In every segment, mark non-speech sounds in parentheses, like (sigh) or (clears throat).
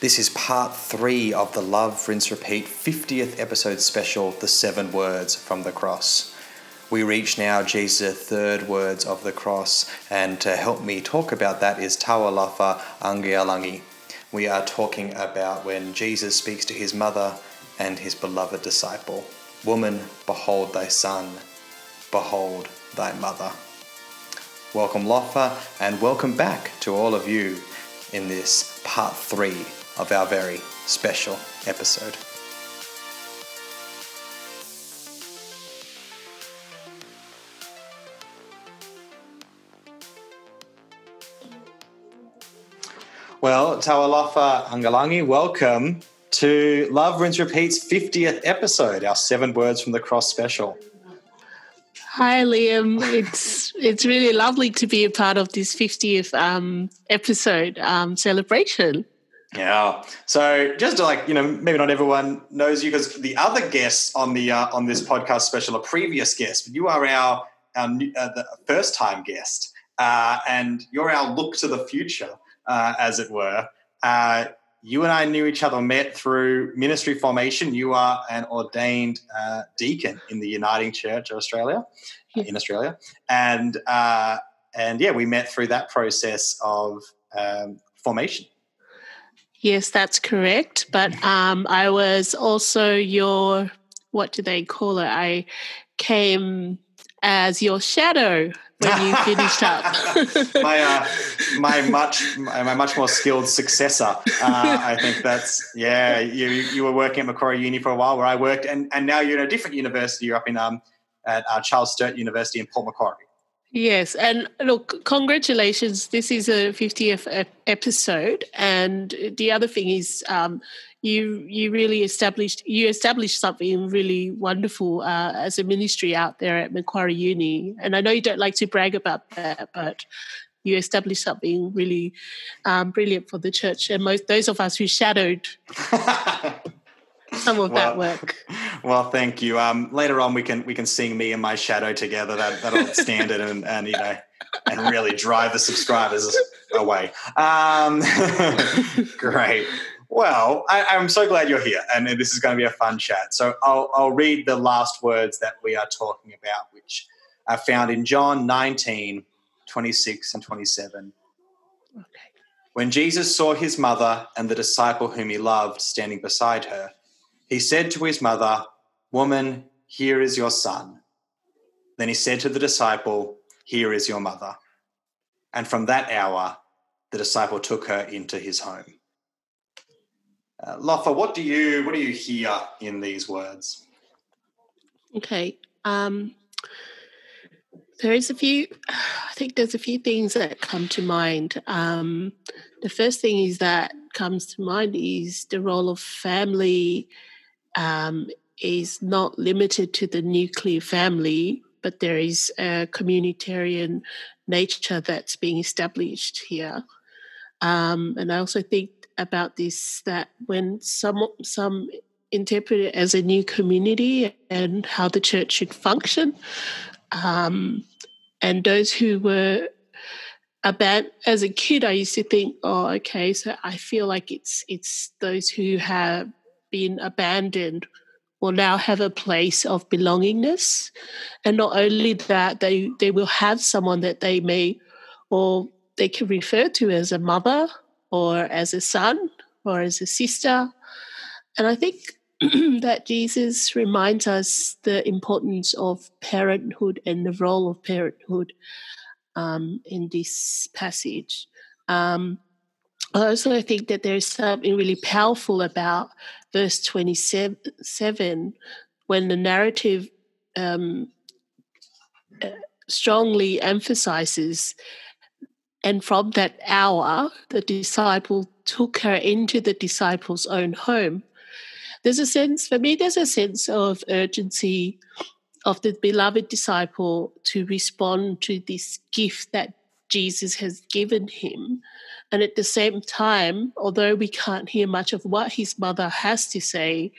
This is part three of the Love, Rinse, Repeat 50th episode special, The Seven Words from the Cross. We reach now Jesus' third words of the cross, and to help me talk about that is Tawalafa Angealangi. We are talking about when Jesus speaks to his mother and his beloved disciple Woman, behold thy son, behold thy mother. Welcome, Lofa, and welcome back to all of you in this part three of our very special episode. Well, Tawalafa Angalangi, welcome to Love Rinse Repeat's 50th episode, our Seven Words from the Cross special. Hi, Liam. It's it's really lovely to be a part of this 50th um, episode um, celebration. Yeah. So just to like you know, maybe not everyone knows you because the other guests on the uh, on this podcast special are previous guests, but you are our our uh, the first time guest, uh, and you're our look to the future, uh, as it were. Uh, you and I knew each other, met through ministry formation. You are an ordained uh, deacon in the Uniting Church of Australia, in Australia, and uh, and yeah, we met through that process of um, formation. Yes, that's correct. But um, I was also your, what do they call it? I came as your shadow when you finished up. (laughs) (laughs) my uh, my much my much more skilled successor. Uh, I think that's yeah. You you were working at Macquarie Uni for a while, where I worked, and and now you're in a different university. You're up in um at uh, Charles Sturt University in Port Macquarie. Yes, and look, congratulations. This is a 50th episode, and the other thing is, um, you you really established you established something really wonderful uh, as a ministry out there at Macquarie Uni. And I know you don't like to brag about that, but you established something really um, brilliant for the church. And most those of us who shadowed (laughs) some of well, that work. Well, thank you. Um, later on, we can we can sing me and my shadow together. That that'll stand it and, and you know and really drive the subscribers away. Um, (laughs) great. Well, I, am so glad you're here, and this is going to be a fun chat. So I'll I'll read the last words that we are talking about, which are found in John 19, 26 and 27. Okay. When Jesus saw his mother and the disciple whom he loved standing beside her, he said to his mother, Woman, here is your son. Then he said to the disciple, Here is your mother. And from that hour, the disciple took her into his home. Uh, what do you what do you hear in these words? Okay, um, there is a few. I think there's a few things that come to mind. Um, the first thing is that comes to mind is the role of family um, is not limited to the nuclear family, but there is a communitarian nature that's being established here. Um, and I also think about this that when some some interpret it as a new community and how the church should function, um, and those who were about as a kid, I used to think, oh, okay, so I feel like it's it's those who have been abandoned will now have a place of belongingness. And not only that, they, they will have someone that they may or they can refer to as a mother or as a son or as a sister. And I think (clears throat) that Jesus reminds us the importance of parenthood and the role of parenthood um, in this passage. Um, I also think that there's something really powerful about verse 27 when the narrative um, uh, strongly emphasizes and from that hour the disciple took her into the disciple's own home. There's a sense for me there's a sense of urgency of the beloved disciple to respond to this gift that jesus has given him and at the same time, although we can't hear much of what his mother has to say,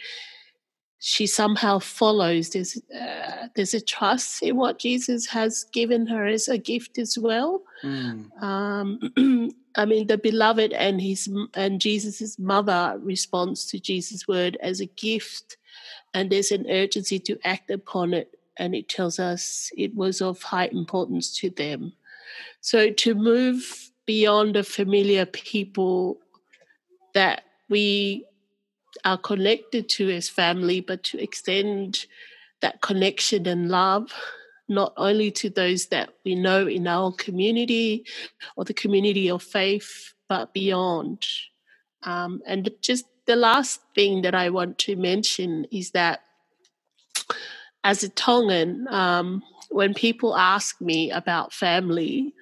she somehow follows. There's uh, there's a trust in what Jesus has given her as a gift as well. Mm. Um, (clears throat) I mean, the beloved and his and Jesus's mother responds to Jesus' word as a gift, and there's an urgency to act upon it. And it tells us it was of high importance to them. So to move beyond the familiar people that we are connected to as family, but to extend that connection and love not only to those that we know in our community or the community of faith, but beyond. Um, and just the last thing that I want to mention is that as a Tongan, um, when people ask me about family,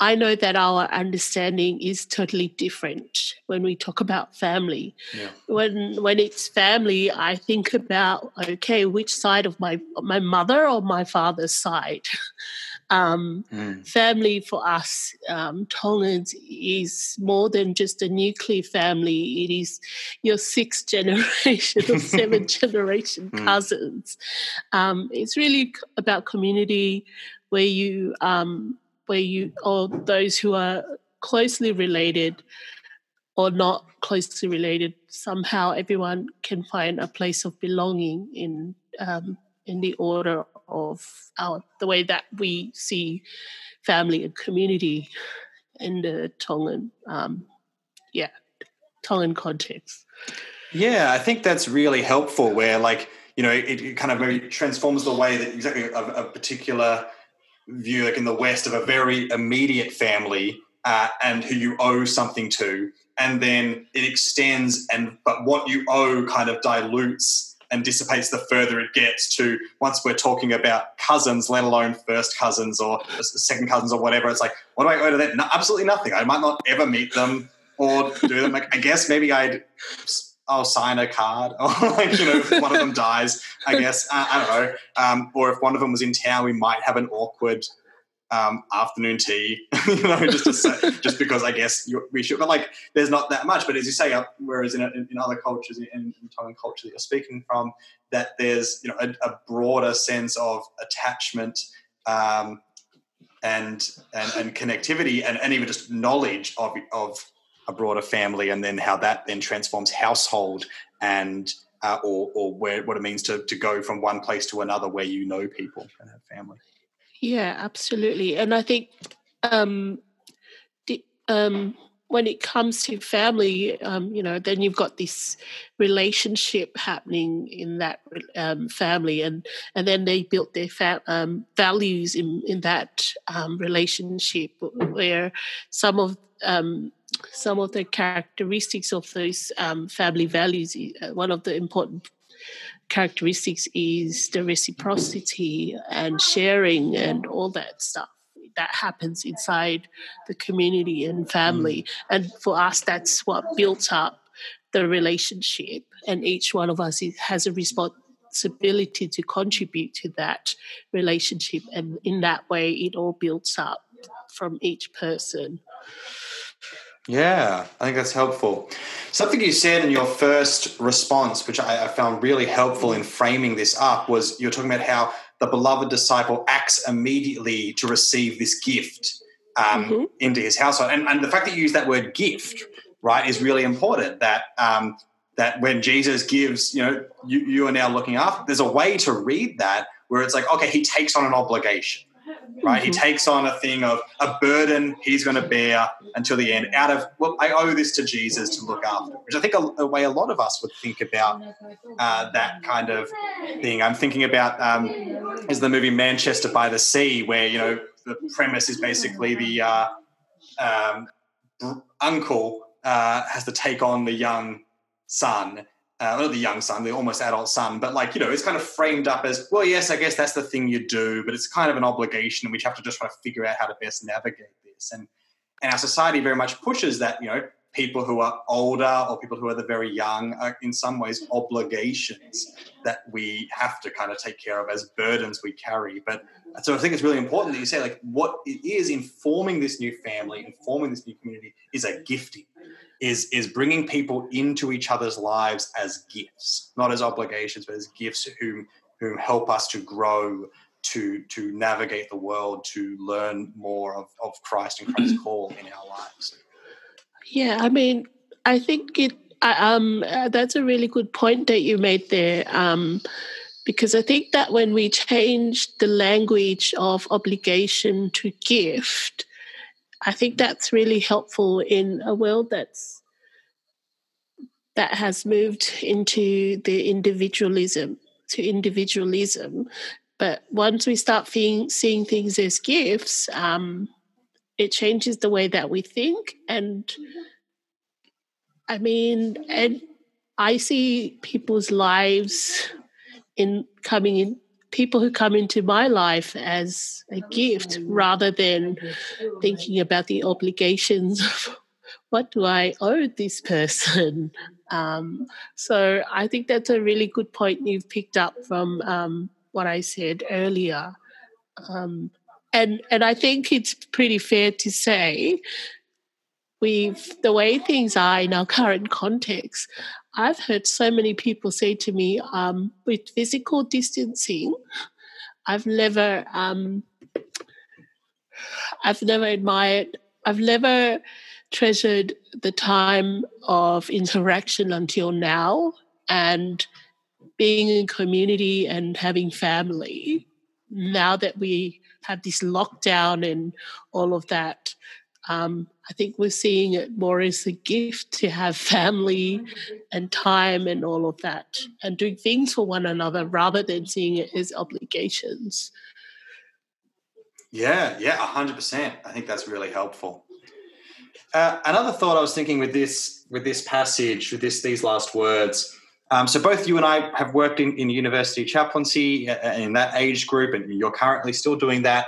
I know that our understanding is totally different when we talk about family. Yeah. When when it's family, I think about okay, which side of my my mother or my father's side. (laughs) um, mm. Family for us um, Tongans is more than just a nuclear family. It is your sixth (laughs) generation or seventh (laughs) generation hmm. cousins. Um, it's really about community where you um, where you or those who are closely related or not closely related somehow everyone can find a place of belonging in um, in the order of our the way that we see family and community in the Tongan um, yeah Tongan context. Yeah, I think that's really helpful. Where like you know it, it kind of maybe transforms the way that exactly a, a particular view, like in the West, of a very immediate family uh, and who you owe something to, and then it extends, and but what you owe kind of dilutes and dissipates the further it gets to once we're talking about cousins, let alone first cousins or second cousins or whatever. It's like, what do I owe to them? No, absolutely nothing. I might not ever meet them or do them. Like, I guess maybe I'd I'll sign a card, (laughs) or like you know, if one of them dies, I guess uh, I don't know. Um, or if one of them was in town, we might have an awkward um, afternoon tea, (laughs) you know, just to just because I guess we should. But like, there's not that much. But as you say, uh, whereas in, in, other cultures, in, in Tongan culture that you're speaking from, that there's you know a, a broader sense of attachment. Um, and, and and connectivity and, and even just knowledge of of a broader family and then how that then transforms household and uh, or, or where what it means to, to go from one place to another where you know people and have family. Yeah absolutely. And i think um, the, um, when it comes to family, um, you know, then you've got this relationship happening in that um, family, and and then they built their fa- um, values in in that um, relationship, where some of um, some of the characteristics of those um, family values. Uh, one of the important characteristics is the reciprocity and sharing and all that stuff that happens inside the community and family. Mm. And for us, that's what built up the relationship. And each one of us has a responsibility to contribute to that relationship. And in that way, it all builds up from each person. Yeah, I think that's helpful. Something you said in your first response, which I, I, found really helpful in framing this up, was you're talking about how the beloved disciple acts immediately to receive this gift um, mm-hmm. into his household. And, and, the fact that you use that word gift, right, is really important. That um, that when Jesus gives, you know, you, you are now looking after, there's a way to read that where it's like, okay, he takes on an obligation right? Mm-hmm. He takes on a thing of a burden he's going to bear until the end out of, well, I owe this to Jesus to look after, which I think a, a way a lot of us would think about uh, that kind of thing. I'm thinking about um, is the movie Manchester by the Sea, where, you know, the premise is basically the uh, um, uncle uh, has to take on the young son uh, not the young son, the almost adult son, but like, you know, it's kind of framed up as, well, yes, I guess that's the thing you do, but it's kind of an obligation and we have to just try to figure out how to best navigate this. And, and our society very much pushes that, you know, people who are older or people who are the very young are in some ways obligations that we have to kind of take care of as burdens we carry. But so I think it's really important that you say, like, what it is informing this new family, informing this new community is a gifting is is bringing people into each other's lives as gifts, not as obligations, but as gifts whom whom help us to grow, to to navigate the world, to learn more of, of Christ and Christ's (clears throat) call in our lives. Yeah, I mean, I think it. Um, uh, that's a really good point that you made there. Um, because I think that when we change the language of obligation to gift, I think that's really helpful in a world that's that has moved into the individualism to individualism. But once we start seeing, seeing things as gifts, um, it changes the way that we think. And I mean, and I see people's lives in coming in people who come into my life as a gift rather than thinking about the obligations of what do I owe this person. Um, so I think that's a really good point you've picked up from um, what I said earlier. Um, and and I think it's pretty fair to say we've the way things are in our current context, I've heard so many people say to me, um, with physical distancing, I've never, um, I've never admired, I've never treasured the time of interaction until now, and being in community and having family. Now that we have this lockdown and all of that, um, I think we're seeing it more as a gift to have (laughs) family and time and all of that, and doing things for one another rather than seeing it as obligations. Yeah, yeah, hundred percent. I think that's really helpful. Uh, another thought I was thinking with this with this passage, with this these last words. Um, so both you and I have worked in, in university chaplaincy uh, in that age group, and you're currently still doing that.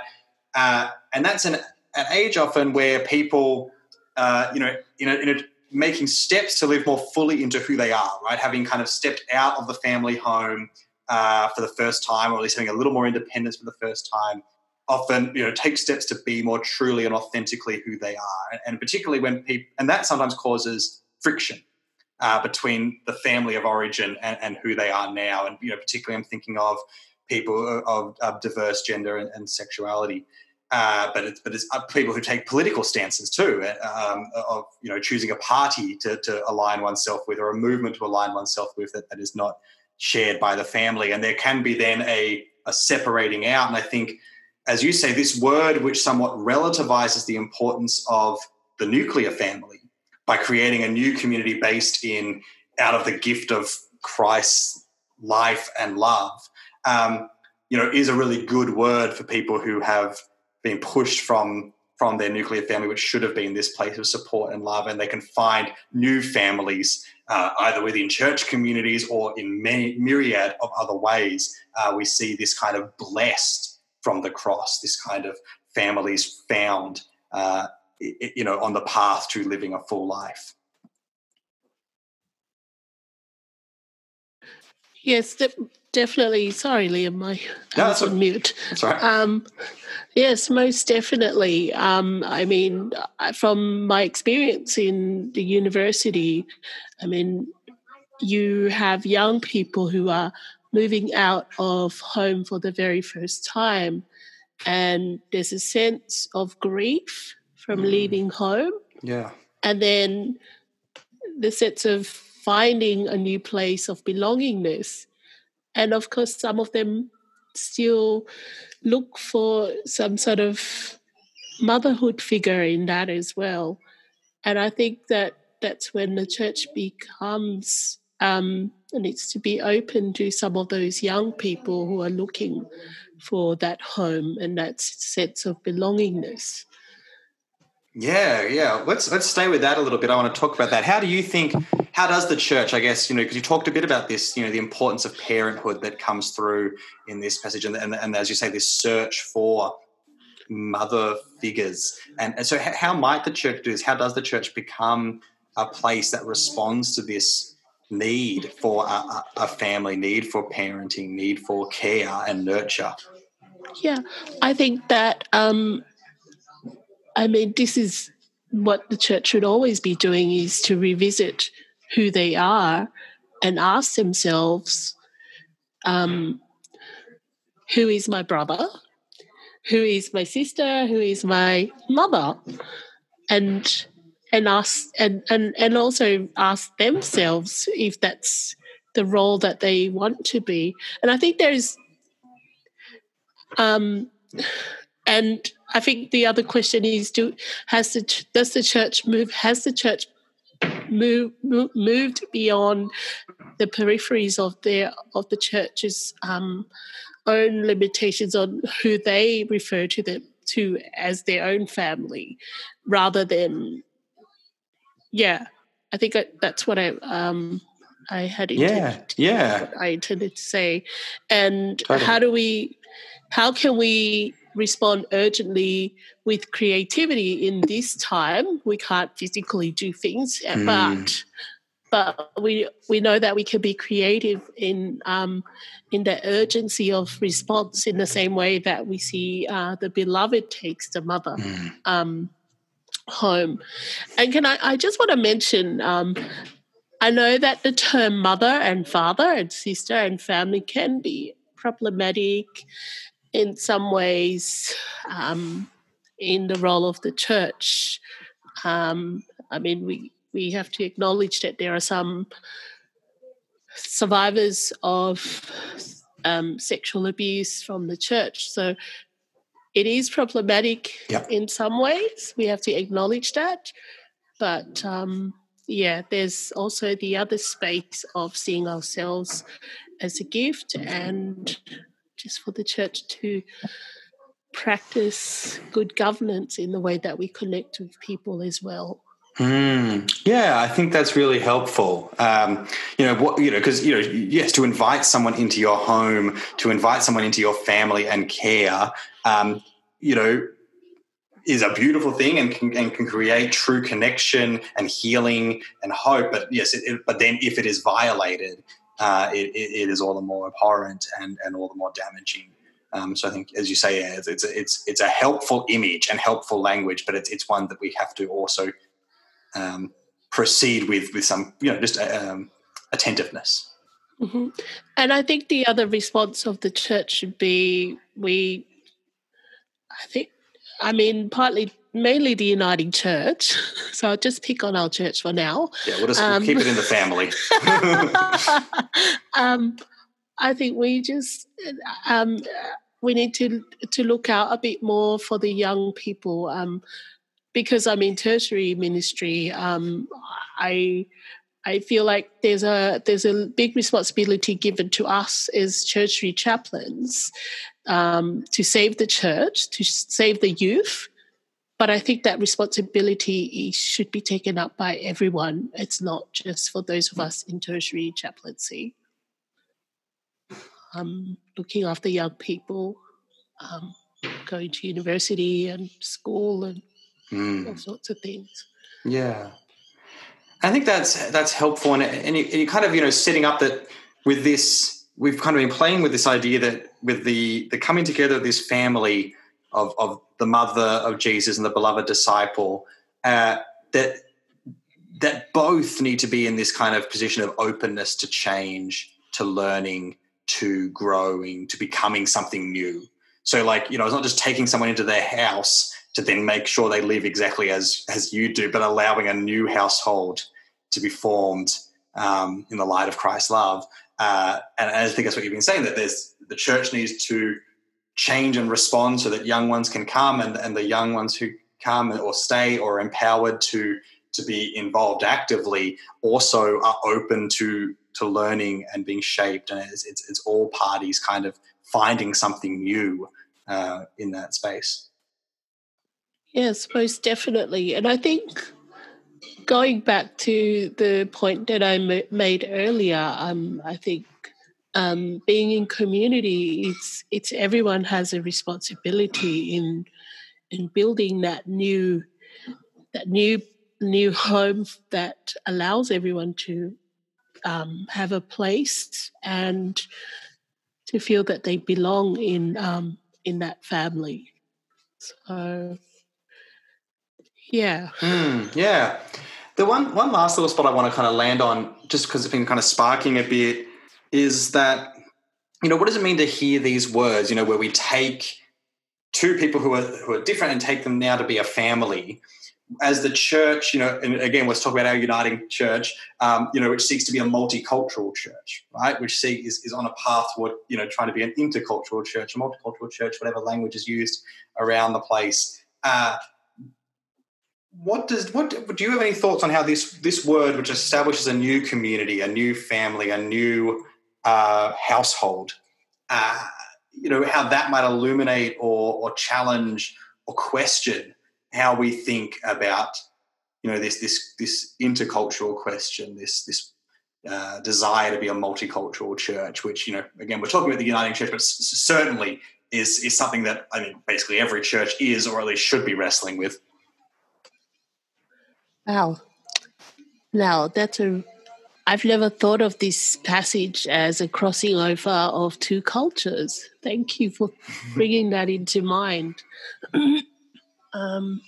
Uh, and that's an an age often where people, uh, you know, in a, in a, making steps to live more fully into who they are, right? Having kind of stepped out of the family home uh, for the first time, or at least having a little more independence for the first time, often you know take steps to be more truly and authentically who they are, and particularly when people, and that sometimes causes friction. Uh, between the family of origin and, and, who they are now, and you know, particularly I'm thinking of people of, of diverse gender and, and sexuality. Uh, but it's but it's people who take political stances too, uh, um, of you know choosing a party to, to align oneself with or a movement to align oneself with that, that is not shared by the family, and there can be then a a separating out. And I think, as you say, this word which somewhat relativizes the importance of the nuclear family by creating a new community based in out of the gift of Christ's life and love. Um, you know, is a really good word for people who have been pushed from from their nuclear family, which should have been this place of support and love, and they can find new families uh, either within church communities or in many myriad of other ways. Uh, we see this kind of blessed from the cross, this kind of families found, uh, you know, on the path to living a full life. Yes, definitely. Sorry, Liam, my no, that's on mute. That's right. Um, yes, most definitely. Um, I mean, from my experience in the university, I mean, you have young people who are moving out of home for the very first time, and there's a sense of grief from mm. leaving home. Yeah, and then the sense of finding a new place of belongingness. And of course, some of them still look for some sort of motherhood figure in that as well. And I think that that's when the church becomes um, needs to be open to some of those young people who are looking for that home and that sense of belongingness. Yeah, yeah. Let's let's stay with that a little bit. I want to talk about that. How do you think? How does the church? I guess you know because you talked a bit about this. You know the importance of parenthood that comes through in this passage, and and, and as you say, this search for mother figures. And, and so, how might the church do this? How does the church become a place that responds to this need for a, a family, need for parenting, need for care and nurture? Yeah, I think that um, I mean, this is what the church should always be doing is to revisit who they are and ask themselves, um, who is my brother? Who is my sister? Who is my mother? And and ask and, and, and also ask themselves if that's the role that they want to be. And I think there is um and I think the other question is: Do has the does the church move? Has the church move, moved beyond the peripheries of their of the church's um, own limitations on who they refer to them to as their own family, rather than yeah. I think that's what I um, I had intended. Yeah, yeah. I intended to say, and totally. how do we? How can we respond urgently with creativity in this time. We can't physically do things, mm. but but we we know that we can be creative in um, in the urgency of response in the same way that we see uh, the beloved takes the mother mm. um, home. And can I? I just want to mention. Um, I know that the term mother and father and sister and family can be problematic in some ways um, in the role of the church. Um, I mean, we, we have to acknowledge that there are some survivors of um, sexual abuse from the church. So it is problematic yep. in some ways. We have to acknowledge that. But um, yeah, there's also the other space of seeing ourselves as a gift and just for the church to practice good governance in the way that we connect with people as well. Mm, yeah, I think that's really helpful. Um, you know, what you know, because you know, yes, to invite someone into your home, to invite someone into your family and care, um, you know, is a beautiful thing and can, and can create true connection and healing and hope. But yes, it, it, but then if it is violated, uh, it, it is all the more abhorrent and, and all the more damaging. Um, so I think, as you say, it's, it's it's it's a helpful image and helpful language, but it's it's one that we have to also um, proceed with with some you know just um, attentiveness. Mm-hmm. And I think the other response of the church should be we. I think, I mean, partly mainly the Uniting Church. (laughs) So I'll just pick on our church for now. Yeah, we'll just um, keep it in the family. (laughs) um, I think we just um, we need to to look out a bit more for the young people um, because I'm in tertiary ministry. Um, I I feel like there's a there's a big responsibility given to us as tertiary chaplains um, to save the church, to save the youth, but I think that responsibility should be taken up by everyone. It's not just for those of us in tertiary chaplaincy. Um, looking after young people, um, going to university and school and mm. all sorts of things. Yeah, I think that's that's helpful, and and you, and you kind of you know setting up that with this, we've kind of been playing with this idea that with the the coming together of this family of of the mother of Jesus and the beloved disciple, uh, that that both need to be in this kind of position of openness to change, to learning, to growing, to becoming something new. So, like you know, it's not just taking someone into their house to then make sure they live exactly as as you do, but allowing a new household to be formed um, in the light of Christ's love. Uh, and I think that's what you've been saying that there's the church needs to change and respond so that young ones can come and, and the young ones who come or stay or are empowered to to be involved actively also are open to to learning and being shaped. And it's, it's, it's all parties kind of finding something new uh, in that space. Yes most definitely. And i think going back to the point that i made earlier um, i think um, being in community, it's it's everyone has a responsibility in in building that new that new new home that allows everyone to um, have a place and to feel that they belong in um, in that family. So Yeah. Mm, yeah. The one one last little spot I want to kind of land on, just because it's been kind of sparking a bit, is that you know what does it mean to hear these words? You know, where we take two people who are who are different and take them now to be a family. As the church, you know, and again, let's talk about our uniting church, um, you know, which seeks to be a multicultural church, right? Which see is, is on a path toward, you know, trying to be an intercultural church, a multicultural church, whatever language is used around the place. Uh, what does what do you have any thoughts on how this this word, which establishes a new community, a new family, a new uh, household, uh, you know, how that might illuminate or, or challenge or question how we think about, you know, this this this intercultural question, this this uh, desire to be a multicultural church, which you know, again, we're talking about the uniting church, but certainly is is something that I mean, basically every church is, or at least should be wrestling with. Wow. Now that's a I've never thought of this passage as a crossing over of two cultures. Thank you for (laughs) bringing that into mind. (clears throat) um,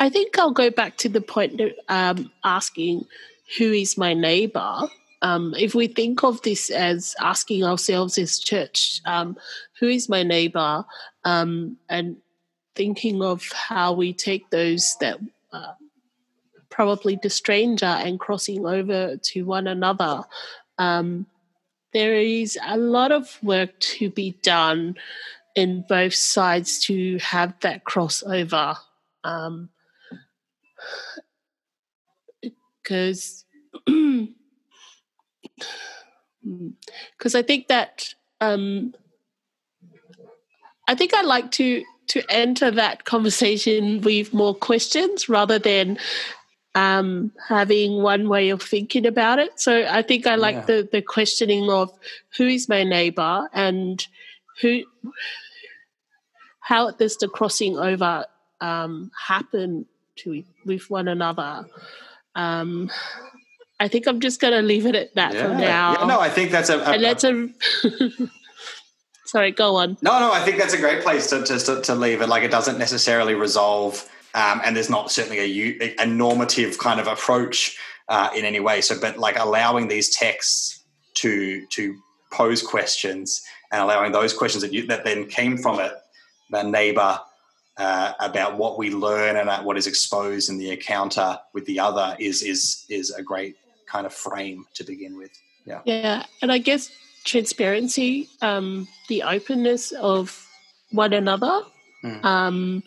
I think I'll go back to the point of um, asking who is my neighbor. Um, if we think of this as asking ourselves as church, um, who is my neighbor, um, and thinking of how we take those that uh, probably the stranger and crossing over to one another. Um, there is a lot of work to be done in both sides to have that crossover. Because (clears throat) because I think that um, I think I like to to enter that conversation with more questions rather than um, having one way of thinking about it. So I think I like yeah. the the questioning of who is my neighbor and who how does the crossing over um, happen to with one another. Um, I think I'm just going to leave it at that yeah. for now. Yeah, no, I think that's a, a and that's a. (laughs) sorry, go on. No, no, I think that's a great place to, to, to leave it. Like it doesn't necessarily resolve um, and there's not certainly a, a normative kind of approach uh, in any way. So, but like allowing these texts to to pose questions and allowing those questions that you, that then came from it, the neighbor uh, about what we learn and what is exposed in the encounter with the other is is is a great kind of frame to begin with. Yeah, yeah, and I guess transparency, um, the openness of one another. Mm. Um,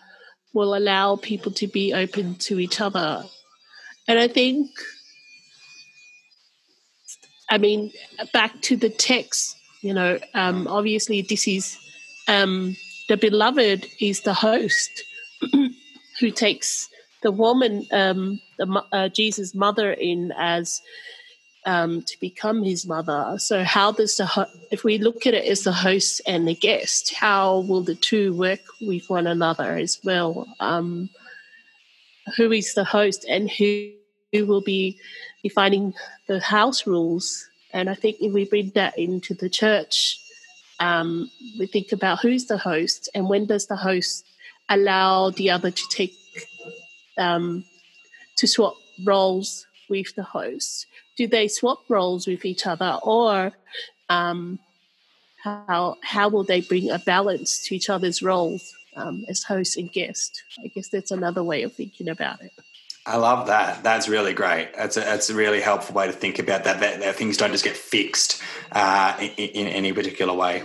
will allow people to be open to each other. And I think, I mean, back to the text, you know, um, obviously this is um, the beloved is the host (clears throat) who takes the woman, um, the uh, Jesus' mother, in as um, to become his mother. So, how does the ho- if we look at it as the host and the guest, how will the two work with one another as well? Um, who is the host and who, who will be defining the house rules? And I think if we bring that into the church, um, we think about who's the host and when does the host allow the other to take um, to swap roles with the host do they swap roles with each other or um, how how will they bring a balance to each other's roles um, as host and guest i guess that's another way of thinking about it I love that. That's really great. That's a, that's a really helpful way to think about that. That, that things don't just get fixed uh, in, in, any particular way.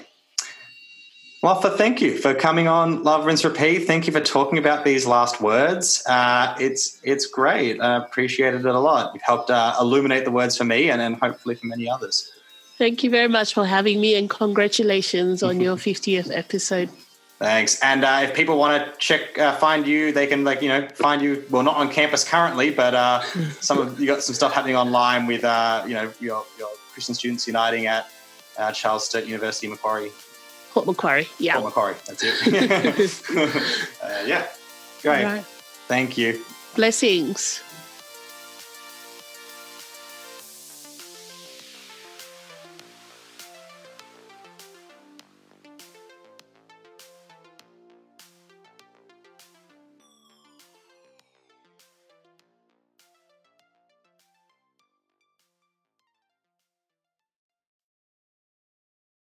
Martha, thank you for coming on Love Rinse Repeat. Thank you for talking about these last words. Uh, it's it's great. I appreciated it a lot. You've helped uh, illuminate the words for me and, and hopefully for many others. Thank you very much for having me and congratulations on your 50th episode. Thanks. And uh, if people want to check, uh, find you, they can like you know find you. Well, not on campus currently, but uh, (laughs) some of you got some stuff happening online with uh, you know your, your Christian students uniting at uh, Charles Sturt University Macquarie Port Macquarie. Yeah. Port Macquarie. That's it. (laughs) (laughs) uh, yeah. Great. Right. Thank you. Blessings.